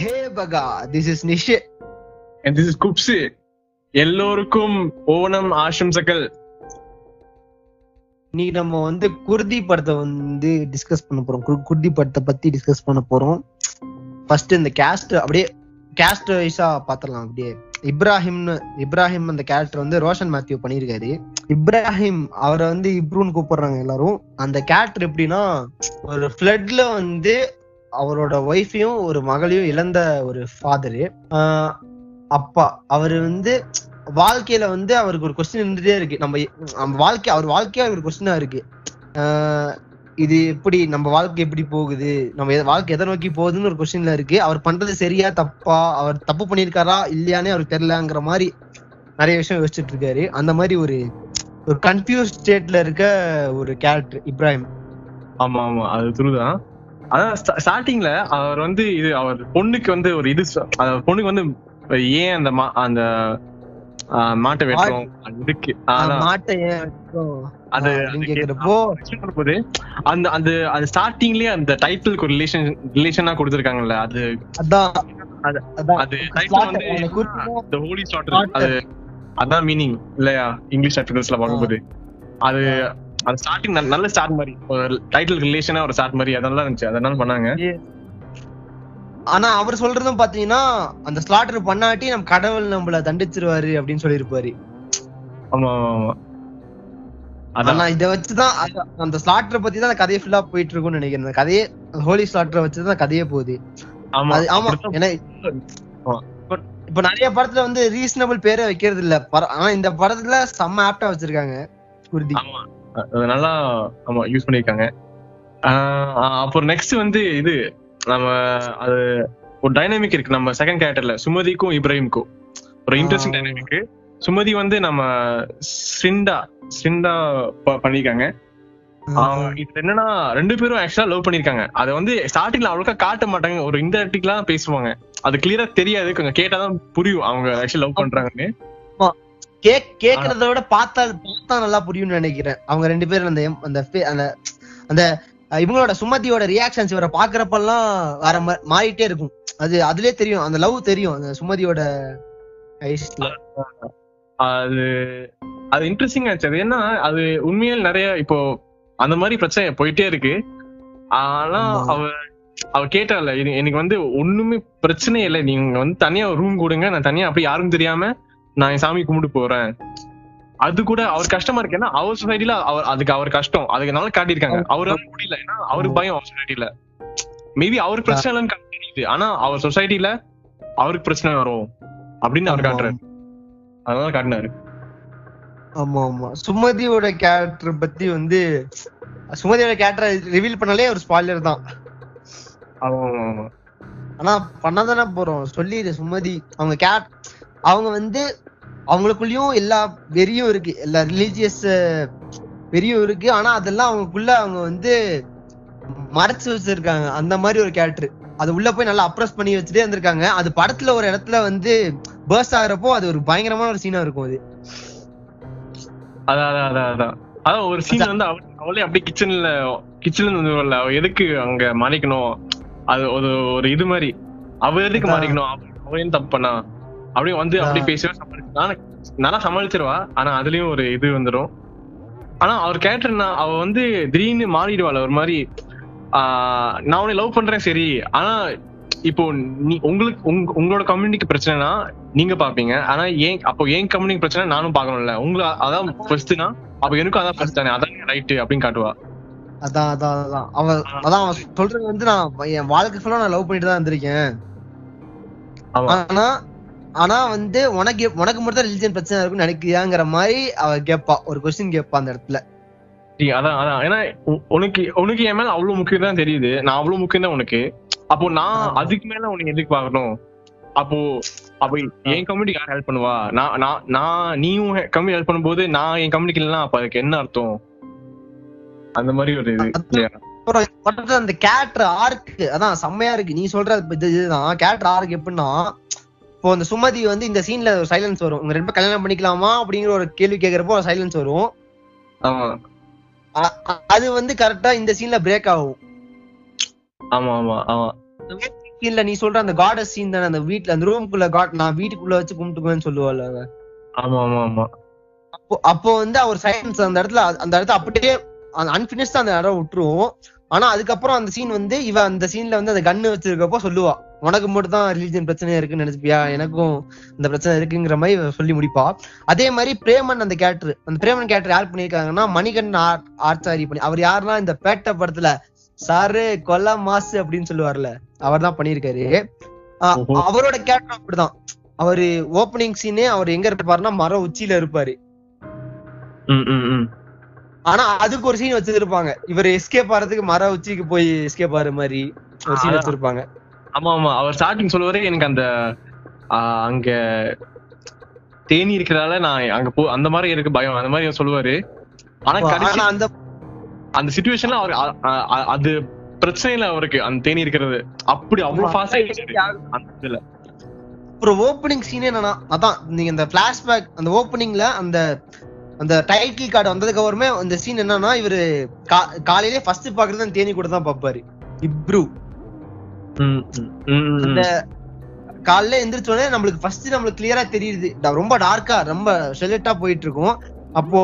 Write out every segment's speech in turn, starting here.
ஹே பகா this is Nishe And this is Kupsu எல்லோருக்கும் ஓணம் ஆசம்சகள் இன்னைக்கு நம்ம வந்து குர்தி படத்தை வந்து டிஸ்கஸ் பண்ண போறோம். குர்தி படத்தை பத்தி டிஸ்கஸ் பண்ண போறோம். ஃபர்ஸ்ட் இந்த கேஸ்ட் அப்படியே கேஸ்ட் வைஸா பாத்திரலாம் அப்படியே இப்ராஹிம்னு இப்ராஹிம் அந்த கேரக்டர் வந்து ரோஷன் மேத்யூ பண்ணியிருக்காரு. இப்ராஹிம் அவரை வந்து இப்ரூன்னு கூப்பிடுறாங்க எல்லாரும். அந்த கேரக்டர் எப்படின்னா ஒரு ஃபிளட்ல வந்து அவரோட ஒய்ஃபையும் ஒரு மகளையும் இழந்த ஒரு ஃபாதரு அப்பா. அவர் வந்து வாழ்க்கையில வந்து அவருக்கு ஒரு கொஸ்டின் இருந்துட்டே இருக்கு. நம்ம நம்ம வாழ்க்கை அவர் வாழ்க்கையே அவருக்கு ஒரு கொஸ்டினா இருக்கு. ஆஹ் இது எப்படி நம்ம வாழ்க்கை எப்படி போகுது? நம்ம எத- வாழ்க்கை எதை நோக்கி போகுதுன்னு ஒரு கொஸ்டின்ல இருக்கு. அவர் பண்றது சரியா தப்பா அவர் தப்பு பண்ணியிருக்காரா இல்லையானே அவருக்கு தெரியலங்கிற மாதிரி நிறைய விஷயம் யோசிச்சுட்டு இருக்காரு. அந்த மாதிரி ஒரு ஒரு கன்ஃபியூஸ் ஸ்டேட்ல இருக்க ஒரு கேரக்டர் இப்ராஹிம். ஆமா ஆமா. அது துருதான் அதான் ஸ்டார்டிங்ல அவர் வந்து இது அவர் பொண்ணுக்கு வந்து ஒரு இது பொண்ணுக்கு வந்து ஏன் அந்த அந்த மாட்டை வெட்டுறோம்? இருக்கு? அது பண்ணும்போது அந்த அந்த அது ஸ்டார்டிங்லயே அந்த டைட்டிலுக்கு ஒரு ரிலேஷன் ரிலேஷனா கொடுத்திருக்காங்கல்ல அது அதான். அது- slaughter Slaughter. அது அதான் மீனிங் இல்லையா? இங்கிலீஷ் சப்டைட்டில்ஸ்ல பார்க்கும்போது. அது அது ஸ்டார்டிங் நல்ல ஸ்டார்ட் மாதிரி. டைட்டில் ரிலேஷனா ஒரு ஸ்டார்ட் மாதிரி. அதெல்லாம் இருந்துச்சு. அதனால பண்ணாங்க. ஆனா அவர் சொல்றதும் பாத்தீங்கன்னா அந்த ஸ்லாட்டர் பண்ணாட்டி நம்ம கடவுள் நம்மள தண்டிச்சிருவாரு அப்படின்னு சொல்லியிருப்பாரு. ஆமா ஆமா ஆமா அதான் இத வச்சுதான் அந்த ஸ்லாட்டரை பத்தி தான் கதையை ஃபுல்லா போயிட்டு இருக்கும்னு நினைக்கிறேன் கதையே ஹோலி ஸ்லாட்டரை வச்சுதான் கதையே போகுது. ஆமா. ஆமா. ஏன்னா. இப்ப- நிறைய படத்துல வந்து ரீசனபிள் பேரே வைக்கிறது இல்ல ஆனா இந்த படத்துல செம்ம ஆப்டா வச்சிருக்காங்க. குருதி நல்லா ஆமா யூஸ் பண்ணிருக்காங்க. ஆஹ் அப்புறம் நெக்ஸ்ட் வந்து இது நம்ம அது ஒரு டைனாமிக் இருக்கு. நம்ம செகண்ட் கேரக்டர்ல சுமதிக்கும் இப்ராஹிம்க்கும். ஒரு இன்ட்ரெஸ்டிங். டைனாமிக் சுமதி வந்து நம்ம ஸ்ரிண்டா ஸ்ரிண்டா பண்ணிருக்காங்க. இது என்னன்னா ரெண்டு பேரும் ஆக்சுவலா லவ் பண்ணிருக்காங்க. அதை வந்து ஸ்டார்டிங்ல அவ்வளோக்கா காட்ட மாட்டாங்க. ஒரு இன்டர்டிக்லா பேசுவாங்க. அது கிளியரா தெரியாது. கொஞ்சம் கேட்டாதான் புரியும் அவங்க ஆக்சுவலி லவ் பண்றாங்கன்னு. கேக் கேக்குறத விட பார்த்தா பார்த்தா நல்லா புரியும்னு நினைக்கிறேன். அவங்க ரெண்டு பேரும் அந்த அந்த அந்த இவங்களோட சுமதியோட ரியாக்ஷன்ஸ் இவரை பாக்குறப்பெல்லாம் வேற மாறிட்டே இருக்கும். அது அதுலயே தெரியும். அந்த லவ் தெரியும் அந்த சுமதியோட அது அது இன்ட்ரெஸ்டிங் ஆச்சு அது என்ன அது உண்மையில் நிறைய இப்போ அந்த மாதிரி பிரச்சனை போயிட்டே இருக்கு. ஆனா. அவ அவ கேட்டால எனக்கு வந்து ஒண்ணுமே பிரச்சனை இல்லை. நீங்க வந்து தனியா ரூம் கொடுங்க. நான் தனியா அப்படி யாரும் தெரியாம நான் என் சாமி கும்பிட்டு போறேன். அது கூட அவர் கஷ்டமா இருக்கு. ஏன்னா அவர் சொசைட்டில அவர் அதுக்கு அவர் கஷ்டம். அதுக்கு நல்லா காட்டியிருக்காங்க. அவரால முடியல. ஏன்னா அவருக்கு பயம் அவர் சொசைட்டில மேபி அவருக்கு பிரச்சனை இல்லைன்னு காட்டிருக்கு ஆனா அவர் சொசைட்டில அவருக்கு பிரச்சனை வரும். அப்படின்னு அவர் காட்டுறாரு. அதனால காட்டினாரு. ஆமா ஆமா. சுமதியோட கேரக்டர் பத்தி வந்து சுமதியோட கேரக்டர் ரிவீல் பண்ணாலே ஒரு ஸ்பாய்லர் தான். ஆமா ஆமா ஆமா. ஆனா பண்ணதானே போறோம். சொல்லிடு சுமதி. அவங்க கேட் அவங்க வந்து அவங்களுக்குள்ளயும் எல்லா வெறியும் இருக்கு. எல்லா ரிலீஜியஸ் வெறியும் இருக்கு. ஆனா அதெல்லாம் அவங்களுக்குள்ள அவங்க வந்து மறைச்சு வச்சிருக்காங்க. அந்த மாதிரி ஒரு கேரக்டர் அது உள்ள போய் நல்லா அப்ரஸ் பண்ணி வச்சுட்டே இருந்திருக்காங்க. அது படத்துல ஒரு இடத்துல வந்து பர்ஸ்ட் ஆகுறப்போ அது ஒரு பயங்கரமான ஒரு சீனா இருக்கும் அது. அதான் அதான் அதான் அதான். அதான் ஒரு சீன் வந்து அவ- அவளே அப்படியே கிச்சன்ல கிச்சன்ல வந்து அவ எதுக்கு அங்க மாறிக்கணும் அது ஒரு ஒரு இது மாதிரி. அவ எதுக்கு. மாறிக்கணும் அவ அவ ஏன் தப்பு பண்ணா? அப்படியே வந்து அப்படியே. பேசவே சமாளிச்சு ஆனா நல்லா சமாளிச்சிருவா. ஆனா அதுலயும் ஒரு இது வந்துரும். ஆனா அவர் கேரக்டர் அவ வந்து திடீர்னு மாறிடுவாள் ஒரு மாதிரி நான் உன்னை லவ் பண்றேன் சரி. ஆனா இப்போ நீ உங்களுக்கு உங்க- உங்களோட கம்யூனிட்டிக்கு பிரச்சனைனா நீங்க பாப்பீங்க ஆனா ஏன் அப்போ என் கம்யூனிட்டி பிரச்சனை நானும் பார்க்கணும்ல உங்களை அதான் ஃபர்ஸ்ட்னா அப்ப எனக்கும் அதான் ஃபர்ஸ்ட் தானே. அதான் ரைட் அப்படின்னு காட்டுவா. அதான் அதான் அதான். அவ அதான் அவன் சொல்றது வந்து நான் என் வாழ்க்கை ஃபுல்லா நான் லவ் பண்ணிட்டு தான் இருந்திருக்கேன் ஆனா ஆனா வந்து உனக்கு உனக்கு மட்டும் தான் ரிலிஜன் பிரச்சனை இருக்குன்னு நினைக்கிறியாங்கிற மாதிரி அவ கேப்பா. ஒரு கொஸ்டின் கேப்பா அந்த இடத்துல. அதான் அதான். ஏன்னா உனக்கு உனக்கு என் மேல அவ்வளவு முக்கியம் தான் தெரியுது. நான் அவ்வளவு முக்கியம் தான் உனக்கு. அப்போ நான். அதுக்கு மேல உனக்கு எதுக்கு பார்க்கணும். அப்போ அப்ப என் கம்யூனிட்டி யார் ஹெல்ப் பண்ணுவா? நான் நான் நான் நீயும் கம்யூனிட்டி ஹெல்ப் பண்ணும்போது நான் என் கம்யூனிட்டி இல்லைன்னா அப்ப அதுக்கு என்ன அர்த்தம்? அந்த மாதிரி ஒரு இது. அந்த கேரக்டர் ஆர்க்கு அதான் செம்மையா இருக்கு. நீ சொல்ற இது- இதுதான். கேரக்டர் ஆர்க் எப்படின்னா இப்போ இந்த சுமதி வந்து இந்த சீன்ல சைலன்ஸ் வரும். உங்க ரெண்டு கல்யாணம் பண்ணிக்கலாமா அப்படிங்கிற ஒரு கேள்வி கேக்குறப்போ சைலன்ஸ் வரும். அது வந்து கரெக்டா இந்த சீன்ல பிரேக் ஆகும். ஆமா ஆமா ஆமா. இல்ல நீ சொல்ற அந்த காடஸ் சீன் தானே அந்த வீட்ல அந்த ரூம்குள்ள காட் நான் வீட்டுக்குள்ள வச்சு கும்பிட்டுக்குவேன்னு சொல்லுவாள் ஆமா ஆமா ஆமா. அப்போ அப்போ வந்து அவர் சயின்ஸ் அந்த இடத்துல அந்த இடத்த அப்படியே அன்பினிஷ்டா அந்த இடம் விட்டுருவோம் ஆனா அதுக்கப்புறம் அந்த சீன் வந்து இவ அந்த சீன்ல வந்து அந்த கன்னு வச்சிருக்கப்போ சொல்லுவா. உனக்கு மட்டும் தான் ரிலீஜன் பிரச்சனை இருக்குன்னு நினைச்சுப்பியா? எனக்கும் இந்த பிரச்சனை இருக்குங்கிற மாதிரி சொல்லி முடிப்பா. அதே மாதிரி பிரேமன் அந்த கேரக்டர் அந்த பிரேமன் கேரக்டர் யார் பண்ணிருக்காங்கன்னா மணிகண்டன் ஆர் ஆர்ச்சாரி பண்ணி அவர் யாருன்னா இந்த பேட்ட படத்துல சாரு கொல்ல மாசு அப்படின்னு சொல்லுவார்ல அவர் தான் ஓஹோ. அவரோட கேரக்டர் அப்படிதான். அவரு ஓப்பனிங் சீனே அவர் எங்க இருப்பாருன்னா மரம் உச்சியில இருப்பாரு. ஆனா அதுக்கு ஒரு சீன் வச்சிருப்பாங்க. இவர் எஸ்கேப் ஆறதுக்கு மர உச்சிக்கு போய் எஸ்கேப் ஆற மாதிரி ஒரு சீன். வச்சிருப்பாங்க. ஆமா ஆமா. அவர் ஸ்டார்டிங் சொல்லுவாரு எனக்கு அந்த அங்க தேனி இருக்கிறதால நான் அங்க போ அந்த மாதிரி எனக்கு பயம். அந்த மாதிரி சொல்லுவாரு. ஆனா கடைசி அந்த அந்த சுச்சுவேஷன்ல அவர் அது பிரச்சனை இல்ல அவருக்கு அந்த தேனி இருக்கிறது. அப்படி அவ்வளவு ஃபாஸ்டா அந்த இதுல. அப்புறம் ஓப்பனிங் சீனே என்னன்னா அதான் நீங்க இந்த பிளாஷ்பேக் அந்த ஓப்பனிங்ல அந்த அந்த டைட்டில் கார்டு வந்ததுக்கு அப்புறமே அந்த சீன் என்னன்னா இவரு கா- காலையிலே ஃபர்ஸ்ட் பாக்குறது தேனி கூட தான் பாப்பாரு. இப்ரு. அந்த காலைல எந்திரிச்ச உடனே நம்மளுக்கு ஃபர்ஸ்ட் நம்மளுக்கு கிளியரா தெரியுது. ரொம்ப டார்க்கா ரொம்ப ஷெலட்டா போயிட்டு இருக்கும் அப்போ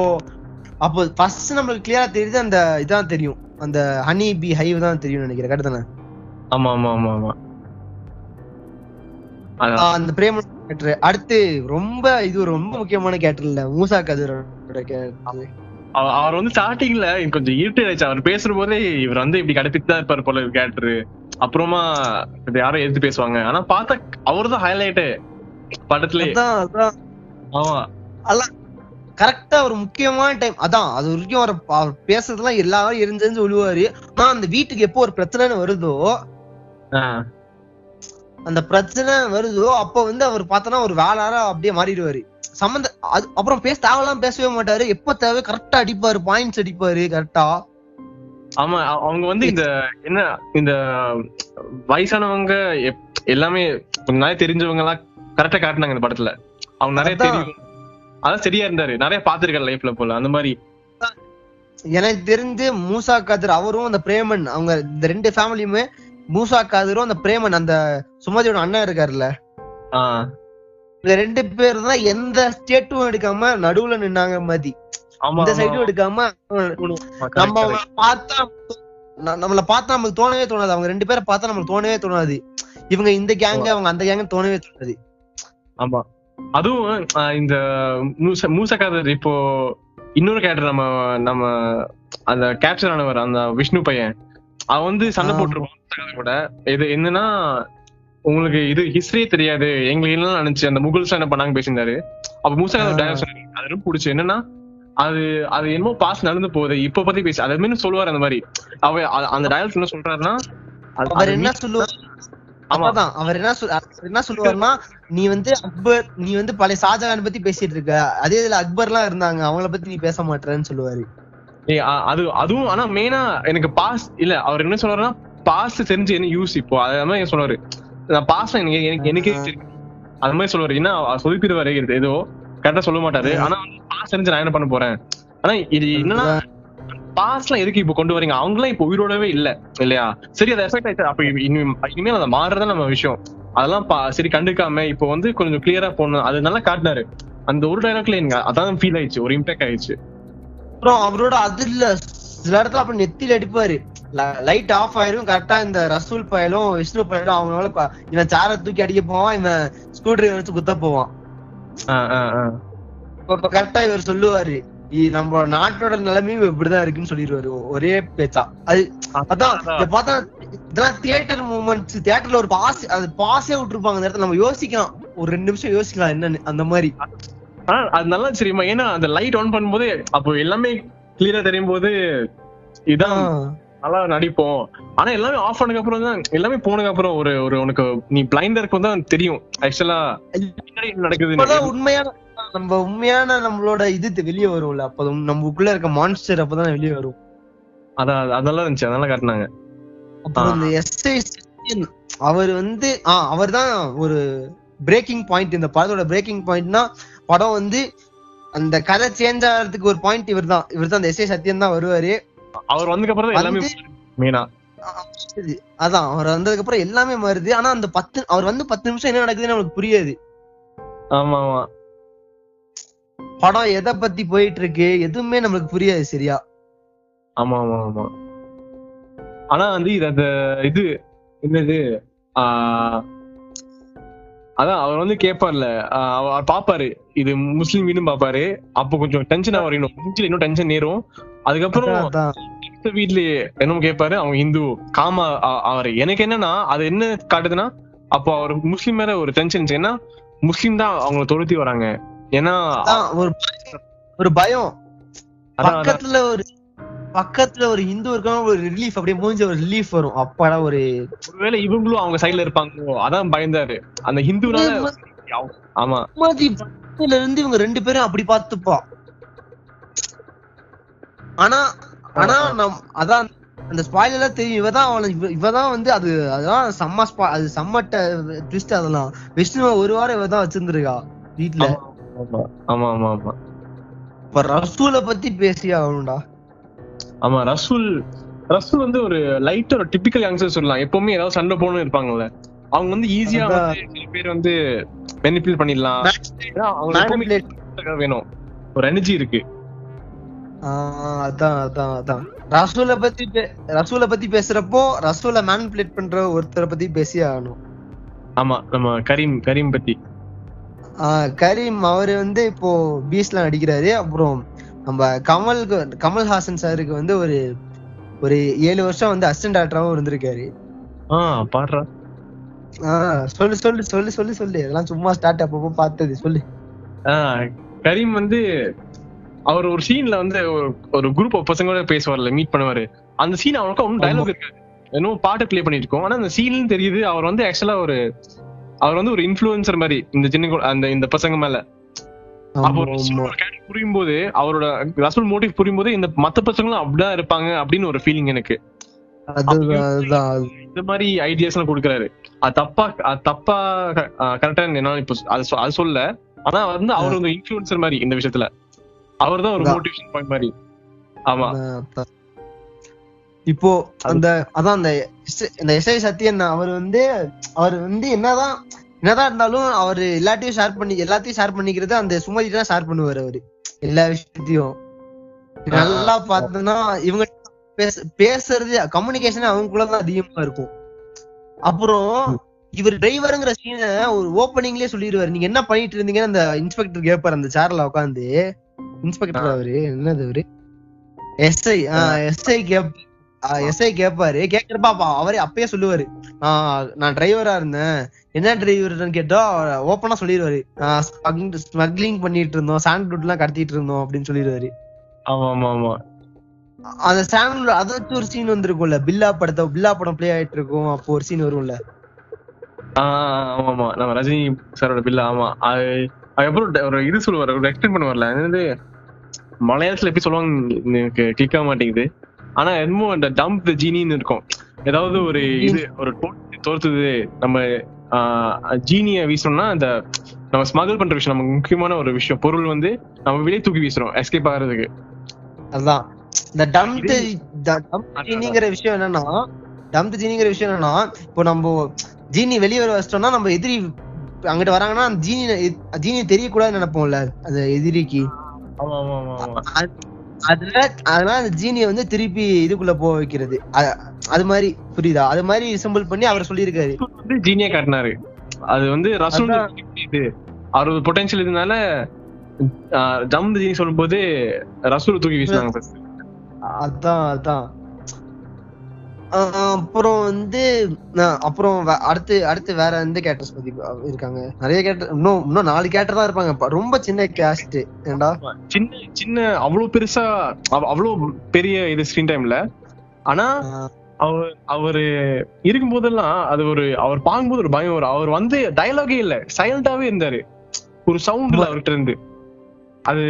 அப்போ ஃபர்ஸ்ட் நம்மளுக்கு கிளியரா தெரியுது அந்த இதான் தெரியும். அந்த ஹனி பி ஹைவ் தான் தெரியும் நினைக்கிறேன். கரெக்ட் ஆமா ஆமா ஆமா ஆமா. அந்த பிரேம கேரக்டர் அடுத்து ரொம்ப இது ரொம்ப முக்கியமான கேரக்டர் இல்ல. மூசா கதிரோட அவ- அவர் வந்து ஸ்டார்டிங்ல கொஞ்சம் இருட்டு ஆயிடுச்சு. அவர் பேசுற போதே இவர் வந்து இப்படி கடுப்பிட்டு தான் இருப்பாரு போல கேரக்டர் அப்புறமா இது யாரும் எதிர்த்து பேசுவாங்க. ஆனா பார்த்தா அவர் தான் ஹைலைட் படத்துல. அதான் அதான். ஆமா. கரெக்டா ஒரு முக்கியமான டைம் அதான் அது வரைக்கும் அவர் பேசுறதெல்லாம் எல்லாரும் எரிஞ்செரிஞ்சு விழுவாரு ஆனா அந்த வீட்டுக்கு எப்போ ஒரு பிரச்சனைன்னு வருதோ அந்த பிரச்சனை வருதோ அப்ப வந்து அவர் பார்த்தோன்னா ஒரு வேளாரா அப்படியே மாறிடுவாரு. சம்மந்த அது அப்புறம் பேச தேவையெல்லாம் பேசவே மாட்டாரு. எப்ப தேவை கரெக்டா அடிப்பாரு பாயிண்ட்ஸ் அடிப்பாரு கரெக்டா ஆமா அவ- அவங்க வந்து இந்த என்ன இந்த வயசானவங்க எல்லாமே நாளே தெரிஞ்சவங்க எல்லாம் கரெக்டா காட்டினாங்க இந்த படத்துல. அவங்க நிறைய. தெரியும். அதான் சரியா இருந்தாரு. நிறைய பாத்துருக்காரு லைஃப்ல போல. அந்த மாதிரி. எனக்கு தெரிஞ்சு மூசா காதர் அவரும் அந்த பிரேமன் அவங்க இந்த ரெண்டு ஃபேமிலியுமே மூசா காதரும் அந்த பிரேமன் அந்த சுமதியோட அண்ணன் இருக்காருல்ல. ஆஹ் இந்த ரெண்டு பேர் தான் எந்த ஸ்டேட்டும் எடுக்காம நடுவுல நின்னாங்க ஆமா இந்த சைடும் எடுக்காம நம்ம பார்த்தா நம்மள பார்த்தா நமக்கு தோணவே தோணாது. அவங்க ரெண்டு பேரை பார்த்தா நமக்கு தோணவே தோணாது. இவங்க இந்த கேங் அவங்க அந்த கேங் தோணவே தோணாது. ஆமா. அதுவும் இந்த மூச மூசக்காதர் இப்போ இன்னொரு கேரக்டர் நம்ம நம்ம அந்த கேப்சர் ஆனவர் அந்த விஷ்ணு பையன் அவன் வந்து சண்டை மூசக்காதர் கூட. இது என்னன்னா உங்களுக்கு இது ஹிஸ்டரியே தெரியாது. எங்களுக்கு என்ன நினைச்சு அந்த முகல்ஸ் என்ன பண்ணாங்க பேசியிருந்தாரு. அப்ப மூசக்காதர் ஆ. டயலாக் சொன்னாரு. அது பிடிச்சு. என்னன்னா அது அது என்னமோ பாஸ் நடந்து போகுது. இப்ப பத்தி பேசி அது மாதிரி சொல்லுவாரு அந்த மாதிரி. அவ அந்த டயலாக் என்ன சொல்றாருன்னா அவர் என்ன சொல்லுவார். அதான் அவர் என்ன சொல் என்ன சொல்லுவாருன்னா நீ வந்து அக்பர் நீ வந்து பழைய ஷாஜகான் பத்தி பேசிட்டு இருக்க. அதே இதுல அக்பர் எல்லாம் இருந்தாங்க அவங்கள பத்தி நீ பேச மாட்டேன்னு சொல்லுவாரு. அது அதுவும் ஆனா மெயினா எனக்கு பாஸ் இல்ல அவர் என்ன சொல்றாருன்னா பாஸ் தெரிஞ்சு என்ன யூஸ் இப்போ அது மாதிரி நான் பாஸ் எனக்கு எனக்கு எனக்கே அது மாதிரி சொல்லுவாரு. என்ன அவர் சொதுப்பிடுவாரு ஏதோ. கரெக்டா சொல்ல மாட்டாரு. ஆனா பாஸ் தெரிஞ்சு நான் என்ன பண்ண போறேன்? ஆனா இது என்னன்னா பாஸ்லாம் எதுக்கு இப்போ கொண்டு வரீங்க? அவங்களாம் இப்போ உயிரோடவே இல்ல இல்லையா? சரி அது எஃபெக்ட் ஆயிடுச்சு அப்ப இனி- இனிமேல் அதை மாறுறதா நம்ம விஷயம். அதெல்லாம் சரி கண்டுக்காம இப்போ வந்து கொஞ்சம் கிளியரா போடணும் அது நல்லா காட்டினாரு. அந்த ஒரு டைலாக்ல எனக்கு அதான் ஃபீல் ஆயிடுச்சு ஒரு இம்பாக்ட் ஆயிடுச்சு. அப்புறம் அவரோட அது இல்ல சில இடத்துல அப்ப நெத்தியில அடிப்பாரு. லைட் ஆஃப் ஆயிரும் கரெக்டா இந்த ரசூல் பயலும் விஷ்ணு பயலும் அவங்களால இவன் சார தூக்கி அடிக்க போவான் இவன் ஸ்க்ரூ டிரைவர் வச்சு குத்த போவான். இப்ப கரெக்டா இவர் சொல்லுவாரு. நம்ம நாட்டோட நிலைமையும் இப்படிதான் இருக்குன்னு சொல்லிடுவாரு. ஒரே பேச்சா. அது அதான் பார்த்தா இதெல்லாம் தியேட்டர் மூமெண்ட்ஸ் தியேட்டர்ல ஒரு பாஸ் அது பாஸே விட்டுருப்பாங்க அந்த இடத்துல. நம்ம யோசிக்கலாம். ஒரு ரெண்டு நிமிஷம் யோசிக்கலாம் என்னன்னு அந்த மாதிரி. ஆனா அது நல்லா தெரியுமா? ஏன்னா அந்த லைட் ஆன் பண்ணும்போது அப்போ எல்லாமே கிளியரா தெரியும் போது இதான் நல்லா நடிப்போம். ஆனா எல்லாமே ஆஃப் பண்ணதுக்கு அப்புறம் தான் எல்லாமே போனதுக்கு அப்புறம் ஒரு ஒரு உனக்கு நீ பிளைண்டா இருக்கும் தான் தெரியும். ஆக்சுவலா நடக்குது உண்மையான நம்ம உண்மையான நம்மளோட இது வெளிய வரும்ல. அப்ப நமக்குள்ள இருக்க மான்ஸ்டர் அப்பதான் வெளிய வரும். அதான் அதெல்லாம் இருந்துச்சு. அதெல்லாம் காட்டினாங்க. அப்புறம் இந்த எஸ்ஐ அவர் வந்து ஆஹ் அவர் தான் ஒரு பிரேக்கிங் பாயிண்ட் இந்த படத்தோட பிரேக்கிங் பாயிண்ட்னா படம் வந்து அந்த கதை சேஞ்ச் ஆகிறதுக்கு ஒரு பாயிண்ட் இவர் தான் இவர் தான் அந்த எஸ்ஐ சத்யன் தான் வருவாரு. அவர் வந்ததுக்கு அப்புறம் எல்லாமே மெயினா அதான் அவர் வந்ததுக்கு அப்புறம் எல்லாமே மாறுது. ஆனா அந்த பத்து அவர் வந்து பத்து நிமிஷம் என்ன நடக்குதுன்னு நமக்கு புரியாது. ஆமா ஆமா படம் எதை பத்தி போயிட்டு இருக்கு எதுவுமே நம்மளுக்கு புரியாது சரியா. ஆமா ஆமா ஆமா ஆனா வந்து இது அந்த இது என்னது அதான் அவர் வந்து கேட்பார்ல அவர் பாப்பாரு இது முஸ்லீம் வீடும் பாப்பாரு அப்போ கொஞ்சம் டென்ஷன் ஆவார் இன்னும் டென்ஷன் ஏறும். அதுக்கப்புறம் வீட்லயே என்ன கேட்பாரு அவங்க ஹிந்து காமா அவரு. எனக்கு என்னன்னா அது என்ன காட்டுதுன்னா அப்போ அவர் முஸ்லீம் மேல ஒரு டென்ஷன் ஏன்னா முஸ்லீம் தான் அவங்கள தொழுத்தி வராங்க. ஏன்னா ஒரு ஒரு பயம். பக்கத்துல ஒரு பக்கத்துல ஒரு இந்து இருக்காங்க ஒரு ரிலீஃப் அப்படியே மூஞ்சி ஒரு ரிலீஃப் வரும். அப்பாடா ஒரு ஒருவேளை இவங்களும் அவங்க சைடுல இருப்பாங்களோ அதான் பயந்தாரு. அந்த ஹிந்துனால ஆமா. இருந்து இவங்க ரெண்டு பேரும் அப்படி பார்த்துப்பா. ஆனா ஆனா நம் அதான் அந்த ஸ்பாயில தெரியும். இவதான் இவ- இவதான் வந்து அது அதெல்லாம் செம்ம ஸ்பா அது செம்மட்ட ட்விஸ்ட் அதெல்லாம். விஷ்ணுவை ஒரு வாரம் இவதான் வச்சிருந்திருக்கா வீட்டுல ஆமா ஆமா ஆமா இப்ப ரசூலை பத்தி பேசி ஆகணும்டா. ஆமா ரசூல் ரசூல் வந்து ஒரு லைட் ஒரு டிபிக்கல் யங்ஸ்டர் சொல்லலாம். எப்பவுமே ஏதாவது சண்டை போகணும்னு இருப்பாங்கல்ல. அவங்க வந்து ஈஸியா அதான். வந்து சில பேர் வந்து பெனிஃபிட் பண்ணிடலாம். வேணும். ஒரு எனர்ஜி இருக்கு. அதான் அதான் அதான். ரசூலை பத்தி ரசூலை பத்தி பேசுறப்போ ரசூலை மேனிபுலேட் பண்ற ஒருத்தரை பத்தி பேசி ஆகணும். ஆமா நம்ம கரீம் கரீம் பத்தி. கரீம் அவரு வந்து இப்போ பீஸ்ல நடிக்கிறாரு அப்புறம் நம்ம கமலுக்கு கமல்ஹாசன் சாருக்கு வந்து ஒரு ஒரு ஏழு வருஷம் வந்து அசிஸ்டன்ட் டாக்டராவும் இருந்திருக்காரு. ஆஹ் பாடுறா. ஆஹ் சொல்லு சொல்லு சொல்லு சொல்லு சொல்லு. இதெல்லாம் சும்மா ஸ்டார்ட் அப்பப்போ பார்த்தது சொல்லு. கரீம் வந்து அவர் ஒரு சீன்ல வந்து ஒரு- ஒரு குரூப் ஆஃப் பசங்களோட பேசுவார்ல மீட் பண்ணுவாரு. அந்த சீன் அவனுக்கு ஒன்றும் டயலாக் இருக்காது. இன்னும் பாட்டு ப்ளே பண்ணிட்டு இருக்கோம் ஆனா அந்த சீன் தெரியுது அவர் வந்து ஆக்சுவலா ஒரு அவர் வந்து ஒரு இன்ஃபுளுசர் மாதிரி இந்த சின்ன அந்த இந்த பசங்க மேல. புரியும் போது அவரோட ரசூல் மோட்டிவ் புரியும் போது இந்த மத்த பசங்களும் அப்படிதான் இருப்பாங்க அப்படின்னு ஒரு ஃபீலிங் எனக்கு. இந்த மாதிரி ஐடியாஸ் எல்லாம் கொடுக்குறாரு. அது தப்பா அது தப்பா கரெக்டா என்னால இப்போ அது சொல்ல. ஆனா வந்து அவர் வந்து இன்ஃபுளுசர் மாதிரி இந்த விஷயத்துல. அவர் தான் ஒரு. மோட்டிவேஷன் பாயிண்ட் மாதிரி. ஆமா. இப்போ அந்த அதான் அந்த இந்த எஸ்ஐ சத்யன் அவர் வந்து அவர் வந்து என்னதான் என்னதான் இருந்தாலும் அவர் எல்லாத்தையும் ஷேர் பண்ணி எல்லாத்தையும் ஷேர் பண்ணிக்கிறது அந்த சுமதி தான் ஷேர் பண்ணுவாரு அவரு. எல்லா விஷயத்தையும். நல்லா பார்த்தோம்னா இவங்க பேச பேசுறது கம்யூனிகேஷன் அவங்களுக்குள்ளதான் அதிகமா இருக்கும். அப்புறம் இவர் டிரைவருங்கிற சீனை ஒரு ஓப்பனிங்லயே சொல்லிடுவாரு நீங்க என்ன பண்ணிட்டு இருந்தீங்கன்னு அந்த இன்ஸ்பெக்டர் கேட்பாரு அந்த சேர்ல உட்காந்து இன்ஸ்பெக்டர் அவரு என்னது அவரு எஸ்ஐ எஸ்ஐ கேப் எஸ்ஐ கேட்பாரு கேக்குறப்ப அவரே அப்பயே சொல்லுவாரு ஆஹ் நான் டிரைவரா இருந்தேன் என்ன டிரைவர்னு கேட்டா ஓப்பனா சொல்லிடுவாரு ஸ்மக்லிங் பண்ணிட்டு இருந்தோம் சாண்ட் எல்லாம் கடத்திட்டு இருந்தோம் அப்படின்னு சொல்லிடுவாரு ஆமா ஆமா ஆமா அந்த சாண்ட் அதை வச்சு ஒரு சீன் வந்திருக்கும்ல பில்லா படத்தை பில்லா படம் ப்ளே ஆயிட்டு இருக்கும் அப்போ ஒரு சீன் வரும்ல ஆஹ் ஆமா ஆமா நம்ம ரஜினி சாரோட பில்ல ஆமா அது அதுக்கப்புறம் ஒரு இது சொல்லுவாரு ஒரு எக்ஸ்பிளைன் பண்ணுவார்ல என்னது மலையாளத்துல எப்படி சொல்லுவாங்க எனக்கு கிளிக் ஆக மாட்டேங்குது. ஆனா என்னமோ அந்த டம்ப் த ஜீனின்னு இருக்கும். ஏதாவது ஒரு இது ஒரு தோத்து- தோர்த்துது நம்ம ஜீனிய வீசணும்னா அந்த நம்ம ஸ்மகிள் பண்ற விஷயம் நமக்கு முக்கியமான ஒரு விஷயம். பொருள் வந்து நம்ம வெளியே தூக்கி வீசுறோம் எஸ்கேப் ஆகிறதுக்கு. அதான். இந்த டம்ப் டம்ப் ஜீனிங்கிற விஷயம் என்னன்னா டம்ப் ஜீனிங்கிற விஷயம் என்னன்னா இப்போ நம்ம ஜீனி வெளியே வர வச்சிட்டோம்னா நம்ம எதிரி அங்கிட்டு வராங்கன்னா அந்த ஜீனி ஜீனி தெரியக்கூடாதுன்னு நினைப்போம்ல அந்த எதிரிக்கு. அதுல அதனால அந்த ஜீனியை வந்து திருப்பி இதுக்குள்ள போக வைக்கிறது. அது மாதிரி புரியுதா? அது மாதிரி சிம்பிள் பண்ணி அவர் சொல்லியிருக்காரு. ஜீனியா காட்டினாரு. அது வந்து ரசூல் இது. அவர் பொட்டன்ஷியல் இதனால ஜம் ஜீனி சொல்லும்போது ரசூல் தூக்கி வீசினாங்க. அதான் அதான். அப்புறம் வந்து அப்புறம் அடுத்து அடுத்து வேற எந்த கேரக்டர்ஸ் பத்தி இருக்காங்க? நிறைய கேரக்டர் இன்னும் இன்னும் நாலு கேரக்டர் தான் இருப்பாங்க. ரொம்ப சின்ன கேஸ்ட் ஏண்டா? சின்ன சின்ன அவ்வளவு பெருசா அவ- அவ்வளவு பெரிய இது ஸ்கிரீன் டைம்ல ஆனா அவர் அவரு இருக்கும் போதெல்லாம் அது ஒரு அவர் பார்க்கும்போது ஒரு பயம் வரும். அவர் வந்து டயலாகே இல்ல சைலண்டாவே இருந்தாரு. ஒரு சவுண்ட் இல்ல அவர்கிட்ட இருந்து. அது.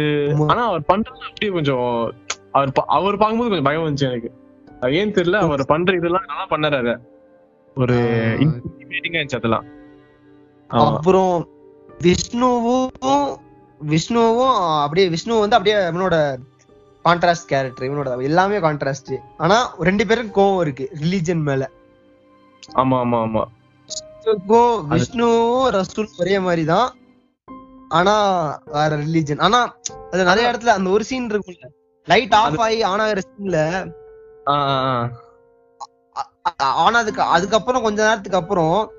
ஆனா அவர் பண்றது அப்படியே கொஞ்சம் அவர் அவர் பார்க்கும்போது கொஞ்சம் பயம் வந்துச்சு எனக்கு. ஏன் தெரியல அவர் பண்ற இதெல்லாம் நல்லா பண்ணாரு அத. ஒரு இன்டிமேட்டிங்கா இருந்துச்சு அதெல்லாம். அப்புறம் விஷ்ணுவும் விஷ்ணுவும் அப்படியே விஷ்ணு வந்து அப்படியே அவனோட கான்ட்ராஸ்ட் கேரக்டர் இவனோட எல்லாமே கான்ட்ராஸ்ட் ஆனா ரெண்டு பேரும் கோவம் இருக்கு ரிலீஜன் மேல. ஆமா ஆமா ஆமா. கோ விஷ்ணுவும் ரசூல் ஒரே மாதிரி தான் ஆனா வேற ரிலீஜன் ஆனா அது நிறைய இடத்துல அந்த ஒரு சீன் இருக்கும்ல. லைட் ஆஃப் ஆகி ஆன் ஆகிற சீன்ல ஆ, ஆ, ஆ. ஆனதுக்கு அதுக்கப்புறம் கொஞ்ச நேரத்துக்கு அப்புறம்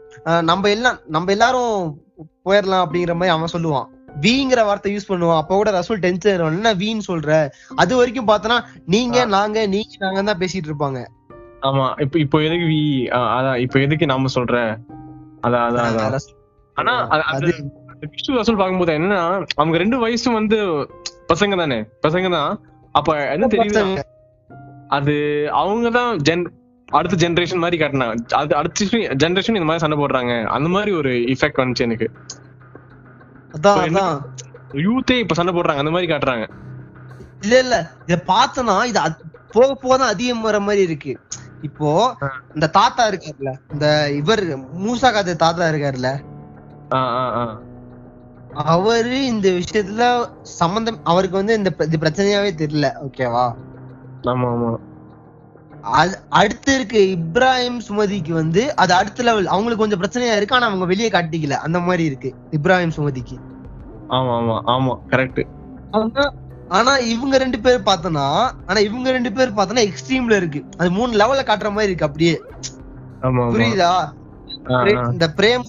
நம்ம எல்லாம் நம்ம எல்லாரும் போயிடலாம் அப்படிங்கிற மாதிரி அவன் சொல்லுவான். வீங்கிற வார்த்தை யூஸ் பண்ணுவான். அப்ப கூட ரசூல் டென்ஷன் என்ன வீன்னு சொல்ற? அது வரைக்கும் பார்த்தனா நீங்க நாங்க நீங்க நாங்க தான் பேசிட்டு இருப்பாங்க. ஆமா. இப்ப இப்போ எதுக்கு வி அதான் இப்போ எதுக்கு நாம சொல்ற? அதான் அதான் ஆனா அது- விஷ்ணு ரசூல் பார்க்கும்போது என்னன்னா அவங்க ரெண்டு வயசும் வந்து பசங்க தானே? பசங்க தான். அப்ப என்ன தெரியுது அது அவங்கதான் ஜென் அடுத்த ஜெனரேஷன் மாதிரி காட்டினாங்க அது அடுத்த ஜெனரேஷன் இந்த மாதிரி சண்டை போடுறாங்க. அந்த மாதிரி ஒரு இஃபெக்ட் வந்துச்சு எனக்கு. அதான் யூத்தே இப்ப சண்டை போடுறாங்க அந்த மாதிரி காட்டுறாங்க. இல்ல இல்ல. இத பார்த்தனா இது போக போக தான் அதிகம் வர மாதிரி இருக்கு. இப்போ. இந்த தாத்தா இருக்காருல்ல இந்த இவர் மூசா காத்து தாத்தா இருக்காருல்ல. அவரு இந்த விஷயத்துல சம்பந்தம் அவருக்கு வந்து இந்த பிரச்சனையாவே தெரியல ஓகேவா ஆமா ஆமா அடுத்து இருக்கு இப்ராஹிம் சுமதிக்கு வந்து அது அடுத்த லெவல் அவங்களுக்கு கொஞ்சம் பிரச்சனையா இருக்கு ஆனா அவங்க வெளியே காட்டிக்கல. அந்த மாதிரி இருக்கு இப்ராஹிம் சுமதிக்கு. ஆமா ஆமா ஆமா கரெக்ட் ஆனா- இவங்க ரெண்டு பேர் பார்த்தனா ஆனா இவங்க ரெண்டு பேர் பார்த்தனா எக்ஸ்ட்ரீம்ல இருக்கு. அது மூணு லெவல்ல காட்டுற மாதிரி இருக்கு அப்படியே. புரியுதா. இந்த பிரேம்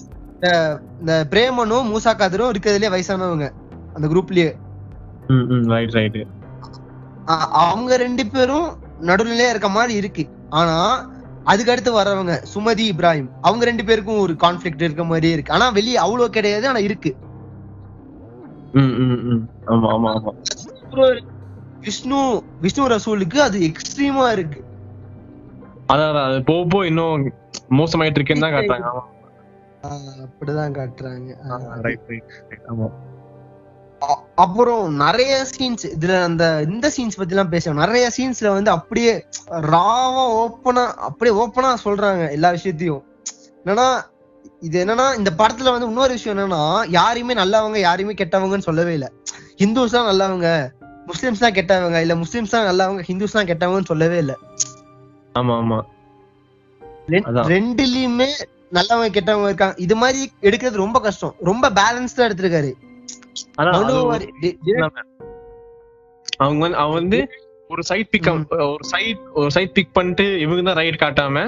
இந்த- பிரேமனும் மூசா காதரும் இருக்கிறதுலயே வயசானவங்க அந்த குரூப்லயே ரைட் ரைட் அவங்க ரெண்டு பேரும் நடுநிலையா இருக்க மாதிரி இருக்கு. ஆனா அதுக்கு அடுத்து வர்றவங்க சுமதி இப்ராஹிம் அவங்க ரெண்டு பேருக்கும் ஒரு கான்ஃபிளிக்ட் இருக்க மாதிரியே இருக்கு. ஆனா வெளியே அவ்வளவு கிடையாது ஆனா இருக்கு. விஷ்ணு விஷ்ணு ரசூலுக்கு அது எக்ஸ்ட்ரீமா இருக்கு. அதான் அது போக போக இன்னும் மோசமாயிட்டு இருக்கேன்னு தான் காட்டுறாங்க. அப்படிதான் காட்டுறாங்க. அப்புறம் நிறைய சீன்ஸ் இதுல அந்த இந்த சீன்ஸ் பத்தி எல்லாம் பேசுவோம். நிறைய சீன்ஸ்ல வந்து அப்படியே ராவா ஓப்பனா அப்படியே ஓப்பனா சொல்றாங்க எல்லா விஷயத்தையும். என்னன்னா இது என்னன்னா இந்த படத்துல வந்து இன்னொரு விஷயம் என்னன்னா யாரையுமே நல்லவங்க யாரையுமே கெட்டவங்கன்னு சொல்லவே இல்ல. ஹிந்துஸ் தான் நல்லவங்க. முஸ்லிம்ஸ் தான் கெட்டவங்க. இல்ல முஸ்லிம்ஸ் தான் நல்லவங்க ஹிந்துஸ் தான் கெட்டவங்கன்னு சொல்லவே இல்ல. ஆமா ஆமா. ரெண்டுலயுமே நல்லவங்க கெட்டவங்க இருக்காங்க. இது மாதிரி எடுக்கிறது ரொம்ப கஷ்டம். ரொம்ப பேலன்ஸ்டா எடுத்திருக்காரு. அவங்க வந்து அவன் வந்து ஒரு சைட் பிக் ஒரு சைட் ஒரு சைட் பிக் பண்ணிட்டு இவங்க தான் ரைட் காட்டாம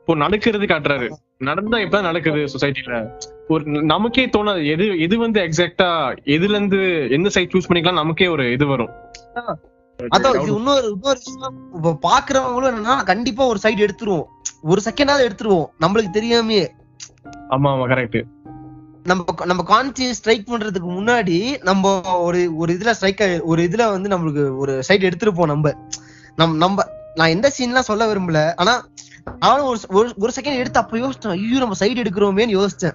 இப்போ நடக்கிறது காட்டுறாரு. நடந்தா இப்பதான் நடக்குது சொசைட்டில ஒரு நமக்கே தோணாது. எது எது வந்து எக்ஸாக்டா எதுல இருந்து எந்த சைட் சூஸ் பண்ணிக்கலாம் நமக்கே ஒரு இது வரும். அதான் இன்னொரு இன்னொரு விஷயம் இப்ப பாக்குறவங்களும் என்னன்னா கண்டிப்பா ஒரு சைடு எடுத்துருவோம். ஒரு செகண்டாவது எடுத்துருவோம். நம்மளுக்கு தெரியாமயே. ஆமா ஆமா கரெக்ட் நம்ம நம்ம கான்சியஸ் ஸ்ட்ரைக் பண்றதுக்கு முன்னாடி நம்ம ஒரு ஒரு இதுல ஸ்ட்ரைக் ஒரு இதுல வந்து நம்மளுக்கு ஒரு சைடு எடுத்துருப்போம் நம்ம. நம் நம்ம நான் எந்த சீன்லாம் சொல்ல விரும்பல. ஆனா நானும் ஒரு ஒரு- செகண்ட் எடுத்து அப்ப யோசிச்சேன் ஐயோ நம்ம சைடு எடுக்கிறோமேன்னு யோசிச்சேன்.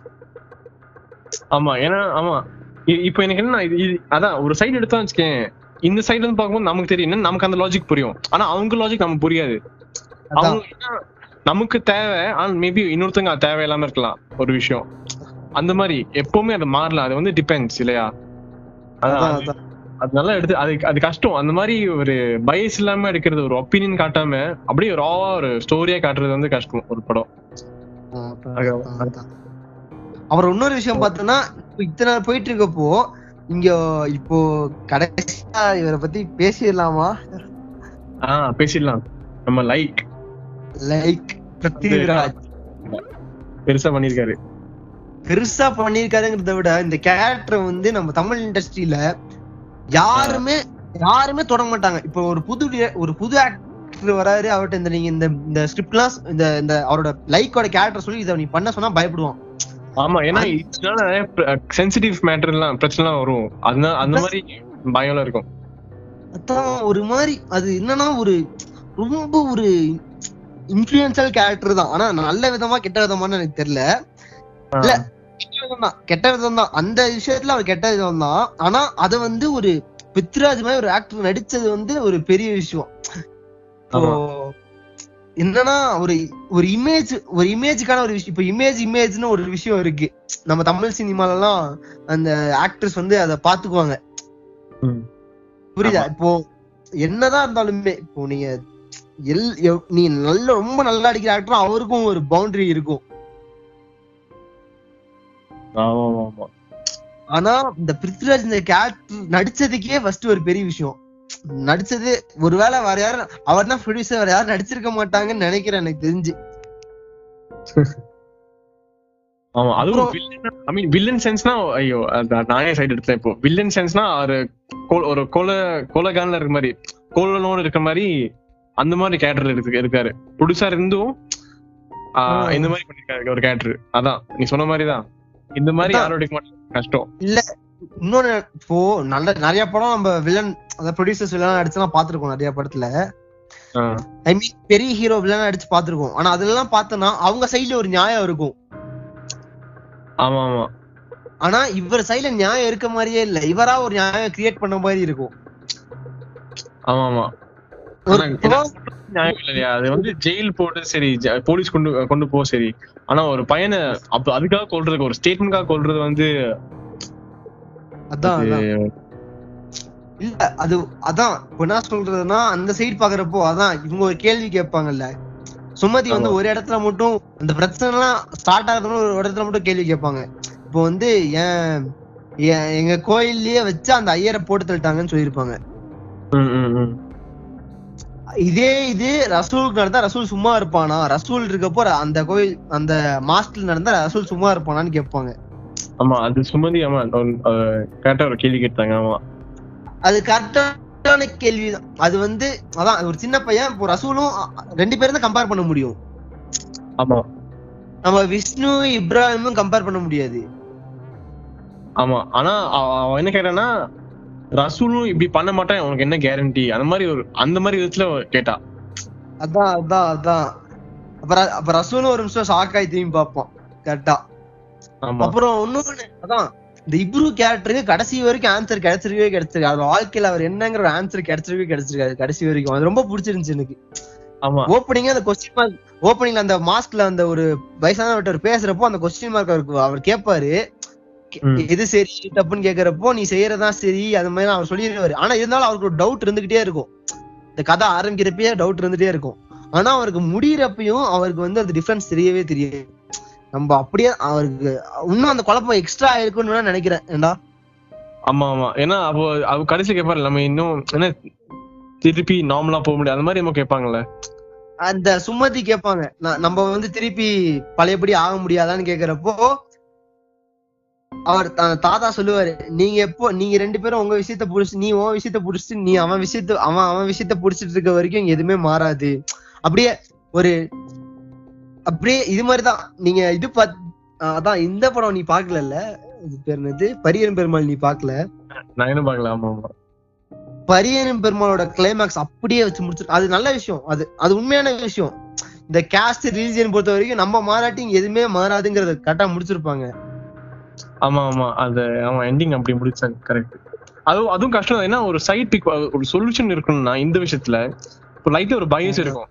ஆமா ஏன்னா ஆமா. இப்போ எனக்கு என்ன இது அதான் ஒரு சைடு எடுத்தா வச்சுக்கேன். இந்த சைடுல இருந்து பார்க்கும்போது நமக்கு தெரியும் நமக்கு அந்த லாஜிக் புரியும். ஆனா அவங்க லாஜிக் நமக்கு புரியாது. அவங்க நமக்கு தேவை ஆனா மேபி இன்னொருத்தங்க அது தேவையில்லாம இருக்கலாம் ஒரு விஷயம். அந்த மாதிரி எப்பவுமே அது மாறலாம். அது வந்து டிபெண்ட்ஸ் இல்லையா? அதான். அதான், அது- அதான். அது நல்லா எடுத்து அது அது கஷ்டம். அந்த மாதிரி ஒரு பயஸ் இல்லாம எடுக்கிறது ஒரு ஒப்பீனியன் காட்டாம அப்படியே ராவா ஒரு ஸ்டோரியா காட்டுறது வந்து கஷ்டம் ஒரு படம். அப்புறம் இன்னொரு விஷயம் பார்த்தோம்னா இப்போ இத்தனை நாள் போயிட்டு இருக்கப்போ இங்க இப்போ கடைசியா இவரை பத்தி பேசிடலாமா? ஆஹ் பேசிடலாம். நம்ம லைக் லைக் பெருசா பண்ணிருக்காரு பெருசா பண்ணிருக்காருங்கிறத விட இந்த கேரக்டர் வந்து நம்ம தமிழ் இண்டஸ்ட்ரியில யாருமே யாருமே தொடங்க மாட்டாங்க. இப்போ ஒரு புது ஒரு புது ஆக்டர் வராரு அவர்ட்ட இந்த நீங்க இந்த இந்த ஸ்கிரிப்ட்லாம் இந்த இந்த அவரோட லைக்கோட கேரக்டர் சொல்லி இதை நீ பண்ண சொன்னா பயப்படுவான். ஆமா ஏன்னா இதனால சென்சிட்டிவ் மேட்டர் எல்லாம் பிரச்சனை எல்லாம் வரும். அதனால அந்த மாதிரி பயம் இருக்கும். அதான் ஒரு மாதிரி அது என்னன்னா ஒரு ரொம்ப ஒரு இன்ஃபுளுன்சல் கேரக்டர் தான். ஆனா நல்ல விதமா கெட்ட விதமான்னு எனக்கு தெரியல. இல்ல கெட்ட விதம் தான் அந்த விஷயத்துல அவர் கெட்ட விதம் தான் ஆனா அத வந்து ஒரு பித்ராஜ் மாதிரி ஒரு ஆக்டர் நடிச்சது வந்து ஒரு பெரிய விஷயம். என்னன்னா ஒரு ஒரு இமேஜ் ஒரு இமேஜுக்கான ஒரு விஷயம். இப்ப இமேஜ் இமேஜ்னு ஒரு விஷயம் இருக்கு. நம்ம தமிழ் சினிமால எல்லாம் அந்த ஆக்டர்ஸ் வந்து அத பாத்துக்குவாங்க. புரியுதா? இப்போ என்னதான் இருந்தாலுமே இப்போ நீங்க எல் நீ நல்ல ரொம்ப நல்லா அடிக்கிற ஆக்டர் அவருக்கும் ஒரு பவுண்டரி இருக்கும். ஆனா இந்த பிருத்விராஜ் இந்த கேரக்டர் நடிச்சதுக்கே ஃபர்ஸ்ட் ஒரு பெரிய விஷயம். நடிச்சது ஒருவேளை வேற யாரும் அவர் தான் ப்ரொடியூசர் வேற யாரும் நடிச்சிருக்க மாட்டாங்கன்னு நினைக்கிறேன் எனக்கு தெரிஞ்சு. ஆமா அதுவும் ஐ மீன் வில்லன் சென்ஸ்னா ஐயோ நானே சைடு எடுத்தேன் இப்போ. வில்லன் சென்ஸ்னா ஒரு ஒரு கொலை கொலைகான்ல இருக்க மாதிரி கோலனோட இருக்க மாதிரி அந்த மாதிரி கேரக்டர் இருக்கு இருக்காரு. ப்ரொடியூசர் இருந்தும். இந்த மாதிரி பண்ணிருக்காரு ஒரு கேரக்டர் அதான் நீ சொன்ன மாதிரி தான் இந்த மாதிரி மாட்டாங்க கஷ்டம். இன்னொன்னு இப்போ நல்ல நிறைய படம் நம்ம வில்லன் அதாவது ப்ரொடியூசர்ஸ் வில்லன் அடிச்சுலாம் பாத்துருக்கோம் நிறைய படத்துல. ஐ மீன் பெரிய ஹீரோ வில்லன் அடிச்சு பாத்துருக்கோம் ஆனா அதெல்லாம் பார்த்தோம்னா அவங்க சைடுல ஒரு நியாயம் இருக்கும். ஆமா ஆமா ஆனா இவர் சைடுல நியாயம் இருக்க மாதிரியே இல்ல. இவரா ஒரு நியாயம் கிரியேட் பண்ண மாதிரி இருக்கும். ஆமா ஆமா அது வந்து ஜெயில் போட்டு சரி போலீஸ் கொண்டு கொண்டு போ சரி. ஆனா ஒரு பையனை அப்ப அதுக்காக கொல்றது ஒரு ஸ்டேட்மெண்ட்காக கொல்றது வந்து அதான் அது- அதான். இல்ல அது அதான். என்ன சொல்றதுன்னா அந்த சைடு பாக்குறப்போ அதான் இவங்க ஒரு கேள்வி கேட்பாங்கல்ல. சுமதி வந்து ஒரு இடத்துல மட்டும் அந்த பிரச்சனை எல்லாம் ஸ்டார்ட் ஆகுதுன்னு ஒரு இடத்துல மட்டும் கேள்வி கேட்பாங்க. இப்போ வந்து ஏன் எங்க கோயில்லயே வச்சு அந்த ஐயரை போட்டு தள்ளிட்டாங்கன்னு சொல்லியிருப்பாங்க. இதே இது ரசூலுக்கு நடந்தா ரசூல் சும்மா இருப்பானா? ரசூல் இருக்கப்போ அந்த கோயில் அந்த மாஸ்டர் நடந்தா ரசூல் சும்மா இருப்பானான்னு கேட்பாங்க. ஆமா அது சுமதி ஆமா கரெக்டா ஒரு கேள்வி கேட்டாங்க ஆமா. அது கரெக்டான கேள்விதான். அது வந்து அதான் ஒரு சின்ன பையன் இப்போ ரசூலும் ரெண்டு பேரும் தான் கம்பேர் பண்ண முடியும். ஆமா. நம்ம விஷ்ணு இப்ராஹிமும் கம்பேர் பண்ண முடியாது. ஆமா ஆனா அவ- அவன் என்ன கேட்டான்னா ரசூலும் இப்படி பண்ண மாட்டான் உனக்கு என்ன கேரண்டி அந்த மாதிரி ஒரு அந்த மாதிரி விதத்துல கேட்டா. அதான் அதான் அதான். அப்புறம் அப்ப ரசூலும் ஒரு நிமிஷம் ஷாக் ஆகி திரும்பி பார்ப்போம் கரெக்டா அப்புறம் இன்னொன்னு அதான் இந்த இப்ரு கேரக்டருக்கு கடைசி வரைக்கும் ஆன்சர் கிடைச்சிருக்கவே கிடைச்சிருக்கு அவர் வாழ்க்கையில அவர் என்னங்கிற ஒரு ஆன்சர் கிடைச்சிருக்கவே கிடைச்சிருக்காரு கடைசி வரைக்கும். அது ரொம்ப பிடிச்சிருந்துச்சு எனக்கு. ஆமா. ஓப்பனிங் அந்த கொஸ்டின் மார்க் ஓப்பனிங்ல அந்த மாஸ்க்ல அந்த ஒரு வயசானவர்கிட்ட பேசுறப்போ அந்த கொஸ்டின் மார்க் அவருக்கு அவர் கேட்பாரு. எது சரி தப்புன்னு கேக்குறப்போ நீ செய்யறதா சரி அது மாதிரி அவர் சொல்லிடுவாரு ஆனா இருந்தாலும் அவருக்கு ஒரு டவுட் இருந்துகிட்டே இருக்கும். இந்த கதை ஆரம்பிக்கிறப்பயே டவுட் இருந்துட்டே இருக்கும். ஆனா அவருக்கு முடியிறப்பயும் அவருக்கு வந்து அந்த டிஃபரன்ஸ் தெரியவே தெரியாது. நம்ம அப்படியே அவருக்கு இன்னும் அந்த குழப்பம் எக்ஸ்ட்ரா இருக்குன்னு வேணா நினைக்கிறேன். ஏண்டா? ஆமா ஆமா. ஏன்னா அவ அவ கடைசி கேட்பாரு நம்ம இன்னும் என்ன திருப்பி நார்மலா போக முடியாது. அந்த மாதிரி நம்ம கேட்பாங்கல்ல அந்த சுமதி கேட்பாங்க நம்ம வந்து திருப்பி பழையபடி ஆக முடியாதான்னு கேக்குறப்போ அவர் தாத்தா சொல்லுவாரு நீங்க எப்போ நீங்க ரெண்டு பேரும் உங்க விஷயத்த புடிச்சு நீ உன் விஷயத்த புடிச்சிட்டு நீ அவன் விஷயத்த அவன் அவன் விஷயத்த புடிச்சிட்டு இருக்க வரைக்கும் எதுவுமே மாறாது. அப்படியே ஒரு அப்படியே இது மாதிரிதான். நீங்க இது பாத் அதான் இந்த படம் நீ பாக்கல பேர் என்னது? பரியன் பெருமாள் நீ பாக்கல? நான் என்ன பாக்கல ஆமா ஆமா. பரியனும் பெருமாளோட கிளைமேக்ஸ் அப்படியே வச்சு முடிச்சு அது நல்ல விஷயம். அது அது உண்மையான விஷயம். இந்த கேஸ்ட் ரிலீஜியன் பொறுத்த வரைக்கும் நம்ம மாறாட்டி எதுவுமே மாறாதுங்கறத கரெக்டா முடிச்சிருப்பாங்க. ஆமா ஆமா. அது ஆமா எண்டிங் அப்படி முடிச்சாங்க கரெக்ட் அதுவும் அதுவும் கஷ்டம். ஏன்னா ஒரு சைட் பிக் ஒரு சொல்யூஷன் இருக்கணும்னா இந்த விஷயத்துல இப்போ லைட்டா ஒரு பயஸ் இருக்கும்.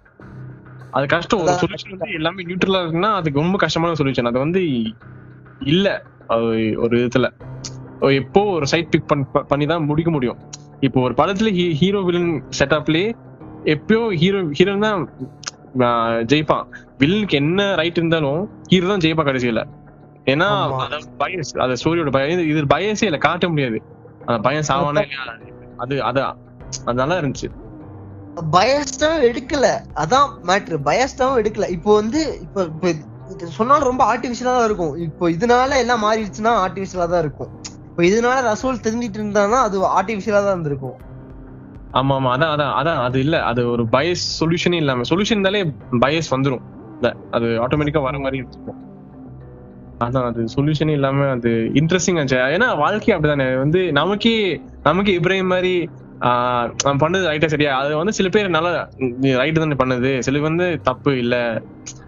அது கஷ்டம். ஒரு. சொல்யூஷன் வந்து எல்லாமே நியூட்ரலா இருக்குன்னா அதுக்கு ரொம்ப கஷ்டமான சொல்யூஷன் அது வந்து இல்ல. ஒரு விதத்துல எப்போ ஒரு சைட் பிக் பண்ணி தான் முடிக்க முடியும். இப்போ ஒரு படத்துல ஹீரோ வில்லன் செட்டப்லயே எப்பயோ ஹீரோ ஹீரோ தான் ஜெயிப்பான். வில்லனுக்கு என்ன ரைட் இருந்தாலும் ஹீரோ தான் ஜெயிப்பா கடைசியில. ஏன்னா பயஸ் அது ஸ்டோரியோட பயம் இது பயசே இல்ல காட்ட முடியாது. அந்த பயம் சாவானா அது அதான் அது நல்லா இருந்துச்சு. பயஸ்டாவும் எடுக்கல. அதான் மேட்ரு பயஸ்டாவும் எடுக்கல. இப்போ வந்து இப்போ இப்போ இது சொன்னாலும் ரொம்ப ஆர்டிபிஷியலா தான் இருக்கும். இப்போ இதனால எல்லாம் மாறிடுச்சுன்னா ஆர்டிபிஷியலா தான் இருக்கும். இப்போ இதனால ரசூல் தெரிஞ்சிட்டு இருந்தானா அது ஆர்டிபிஷியலா தான் இருந்திருக்கும். ஆமா ஆமா. அதான் அதான் அதான். அது இல்ல. அது ஒரு பயஸ் சொல்யூஷனே இல்லாம. சொல்யூஷன் இருந்தாலே பயஸ் வந்துரும். இல்ல, அது ஆட்டோமேட்டிக்கா வர மாதிரி இருக்கும். அதான் அது சொல்யூஷனே இல்லாம அது இன்ட்ரெஸ்டிங் ஏன்னா வாழ்க்கை அப்படிதானே. வந்து நமக்கே நமக்கு இப்ராஹிம் மாதிரி ஆஹ் அவன் பண்ணது ரைட்டா சரியா? அது வந்து சில பேர் நல்லா ரைட் தானே பண்ணது. சில வந்து தப்பு இல்ல.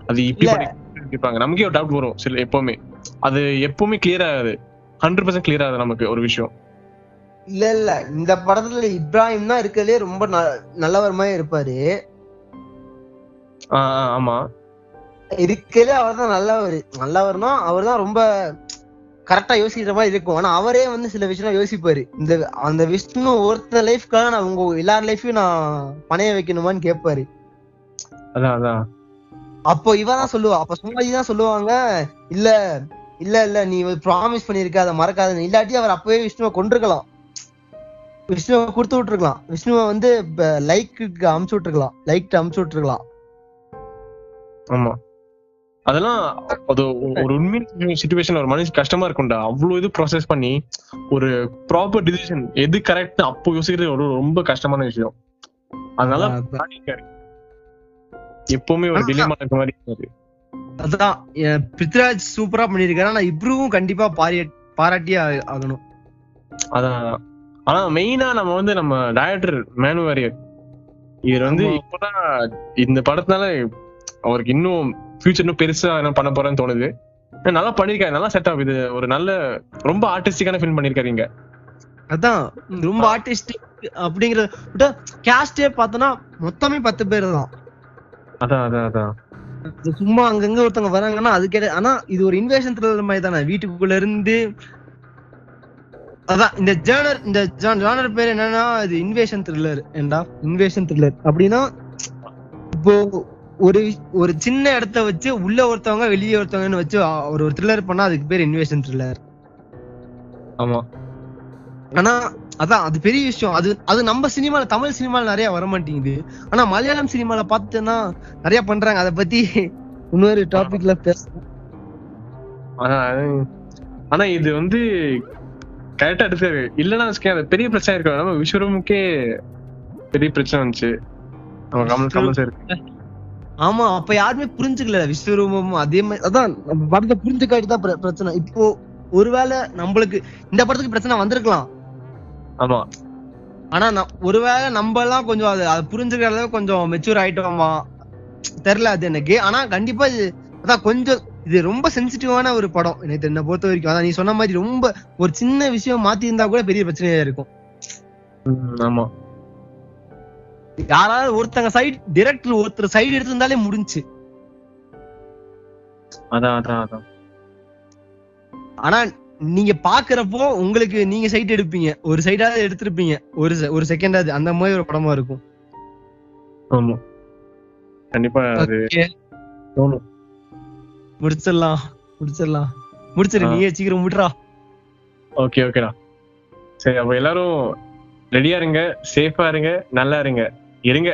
அது இப்படி கேட்பாங்க நமக்கே ஒரு டவுட் வரும் சில எப்பவுமே. அது எப்பவுமே கிளியர் ஆகாது. ஹண்ட்ரட் பர்சன்ட் கிளியர் ஆகுது நமக்கு ஒரு விஷயம். இல்ல இல்ல. இந்த படத்துல இப்ராஹிம் தான் இருக்கறதுலே ரொம்ப நல்லவர் மாதிரி இருப்பாரு. ஆமா. இருக்கலே அவர் தான் நல்லவர். நல்லவர்னா அவர் தான் ரொம்ப கரெக்டா யோசிக்கிற மாதிரி இருக்கும். ஆனா அவரே வந்து சில விஷயம் யோசிப்பாரு. இந்த அந்த விஷ்ணு ஒருத்த லைஃப்க்காக நான் உங்க எல்லார் லைஃபையும் நான் பணைய வைக்கணுமான்னு கேட்பாரு. அதான் அதான். அப்போ இவ தான் சொல்லுவா. அப்ப சும்மாஜி தான் சொல்லுவாங்க இல்ல இல்ல இல்ல நீ ப்ராமிஸ் பண்ணிருக்க அதை மறக்காத. இல்லாட்டி அவர் அப்பவே விஷ்ணுவை கொண்டிருக்கலாம் விஷ்ணுவை கொடுத்து விட்டுருக்கலாம். விஷ்ணுவை வந்து லைக்கு அமுச்சு விட்டுருக்கலாம். லைக் அமுச்சு விட்டுருக்கலாம். ஆமா. அதெல்லாம் அது ஒரு உண்மையான சுச்சுவேஷன் ஒரு மனுஷன் கஷ்டமா இருக்கும்டா. அவ்வளவு இது ப்ராசஸ் பண்ணி ஒரு ப்ராப்பர் டிசிஷன் எது கரெக்ட் அப்போ யோசிக்கிறது ஒரு ரொம்ப கஷ்டமான விஷயம். அதனால. எப்பவுமே ஒரு டிலேமா இருக்க மாதிரி இருக்காரு அதான் பிருத்விராஜ் சூப்பரா பண்ணிருக்காரு. ஆனா இப்ருவும் கண்டிப்பா பாராட்டியே ஆகணும். அதான். ஆனா மெயினா நம்ம வந்து நம்ம டைரக்டர் மேனு வாரியர் இவர் வந்து. இப்பதான் இந்த படத்தினால அவருக்கு இன்னும் ஃபியூச்சர் இன்னும் பெருசா என்ன பண்ண போறேன்னு தோணுது. நல்லா பண்ணிருக்காரு. நல்லா செட் ஆகுது ஒரு நல்ல ரொம்ப ஆர்டிஸ்டிக்கான ஃபில்ம் பண்ணிருக்காரு இங்க. அதான். ரொம்ப ஆர்டிஸ்டிக் அப்படிங்கறது கேஸ்டே பார்த்தோன்னா மொத்தமே பத்து பேர் தான். அதான் அதான் அதான். இது சும்மா அங்கங்க ஒருத்தவங்க வராங்கன்னா அது கேட்ட ஆனா இது ஒரு இன்வேஷன் த்ரில்லர் மாதிரி தானே. வீட்டுக்குள்ள இருந்து அதான் இந்த ஜேர்னர் இந்த ஜானர் பேர் என்னன்னா இது இன்வேஷன் த்ரில்லர் ஏண்டா? இன்வேஷன் த்ரில்லர் அப்படின்னா இப்போ ஒரு ஒரு சின்ன இடத்த வச்சு உள்ள ஒருத்தவங்க வெளியே ஒருத்தவங்கன்னு வச்சு ஒரு ஒரு த்ரில்லர் பண்ணா அதுக்கு பேர் இன்வேஷன் த்ரில்லர் ஆமா. ஆனா அதான் அது பெரிய விஷயம். அது அது நம்ம சினிமால தமிழ் சினிமால நிறைய வர மாட்டேங்குது ஆனா மலையாளம் சினிமால பார்த்தேன்னா நிறைய பண்றாங்க. அத பத்தி இன்னொரு டாபிக்ல பேசலாம் ஆனா ஆனா இது வந்து கரெக்டா எடுத்தாரு இல்லன்னா அது பெரிய பிரச்சனை இருக்கு நம்ம விஸ்வரமுக்கே பெரிய பிரச்சனை வந்துச்சு. நம்ம கமல் கமல் சார் ஆமா அப்ப யாருமே புரிஞ்சுக்கல விஸ்வரூபம் அதே மாதிரி அதான் நம்ம படத்தை புரிஞ்சுக்காட்டி தான் பிர- பிரச்சனை. இப்போ ஒருவேளை நம்மளுக்கு இந்த படத்துக்கு பிரச்சனை வந்திருக்கலாம். ஆமா. ஆனா ஒருவேளை நம்ம எல்லாம் கொஞ்சம் அது அது புரிஞ்சுக்கிற அளவுக்கு கொஞ்சம் மெச்சூர் ஆயிட்டோமா? தெரியல அது எனக்கு. ஆனா கண்டிப்பா இது அதான் கொஞ்சம் இது ரொம்ப சென்சிட்டிவான ஒரு படம். எனக்கு என்ன பொறுத்த வரைக்கும். அதான் நீ சொன்ன மாதிரி ரொம்ப ஒரு சின்ன விஷயம் மாத்தி இருந்தா கூட பெரிய பிரச்சனையா இருக்கும். ஆமா. யாராவது ஒருத்தங்க சைடு டிரெக்டர் ஒருத்தர் சைடு எடுத்திருந்தாலே முடிஞ்சுச்சு அதான் அதான் அதான். ஆனா நீங்க பாக்குறப்போ உங்களுக்கு நீங்க சைட் எடுப்பீங்க. ஒரு சைடாவது எடுத்திருப்பீங்க. ஒரு ஒரு செகண்டாவது அந்த மாதிரி ஒரு படமா இருக்கும். ஆமா. கண்டிப்பா அது. தோணும். முடிச்சிடலாம். முடிச்சிடலாம். முடிச்சிரு. நீயே சீக்கிரம் முடிறா ஓகே ஓகேடா சரி அப்ப எல்லாரும் ரெடியா இருங்க. சேஃபா இருங்க. நல்லா இருங்க. இருங்க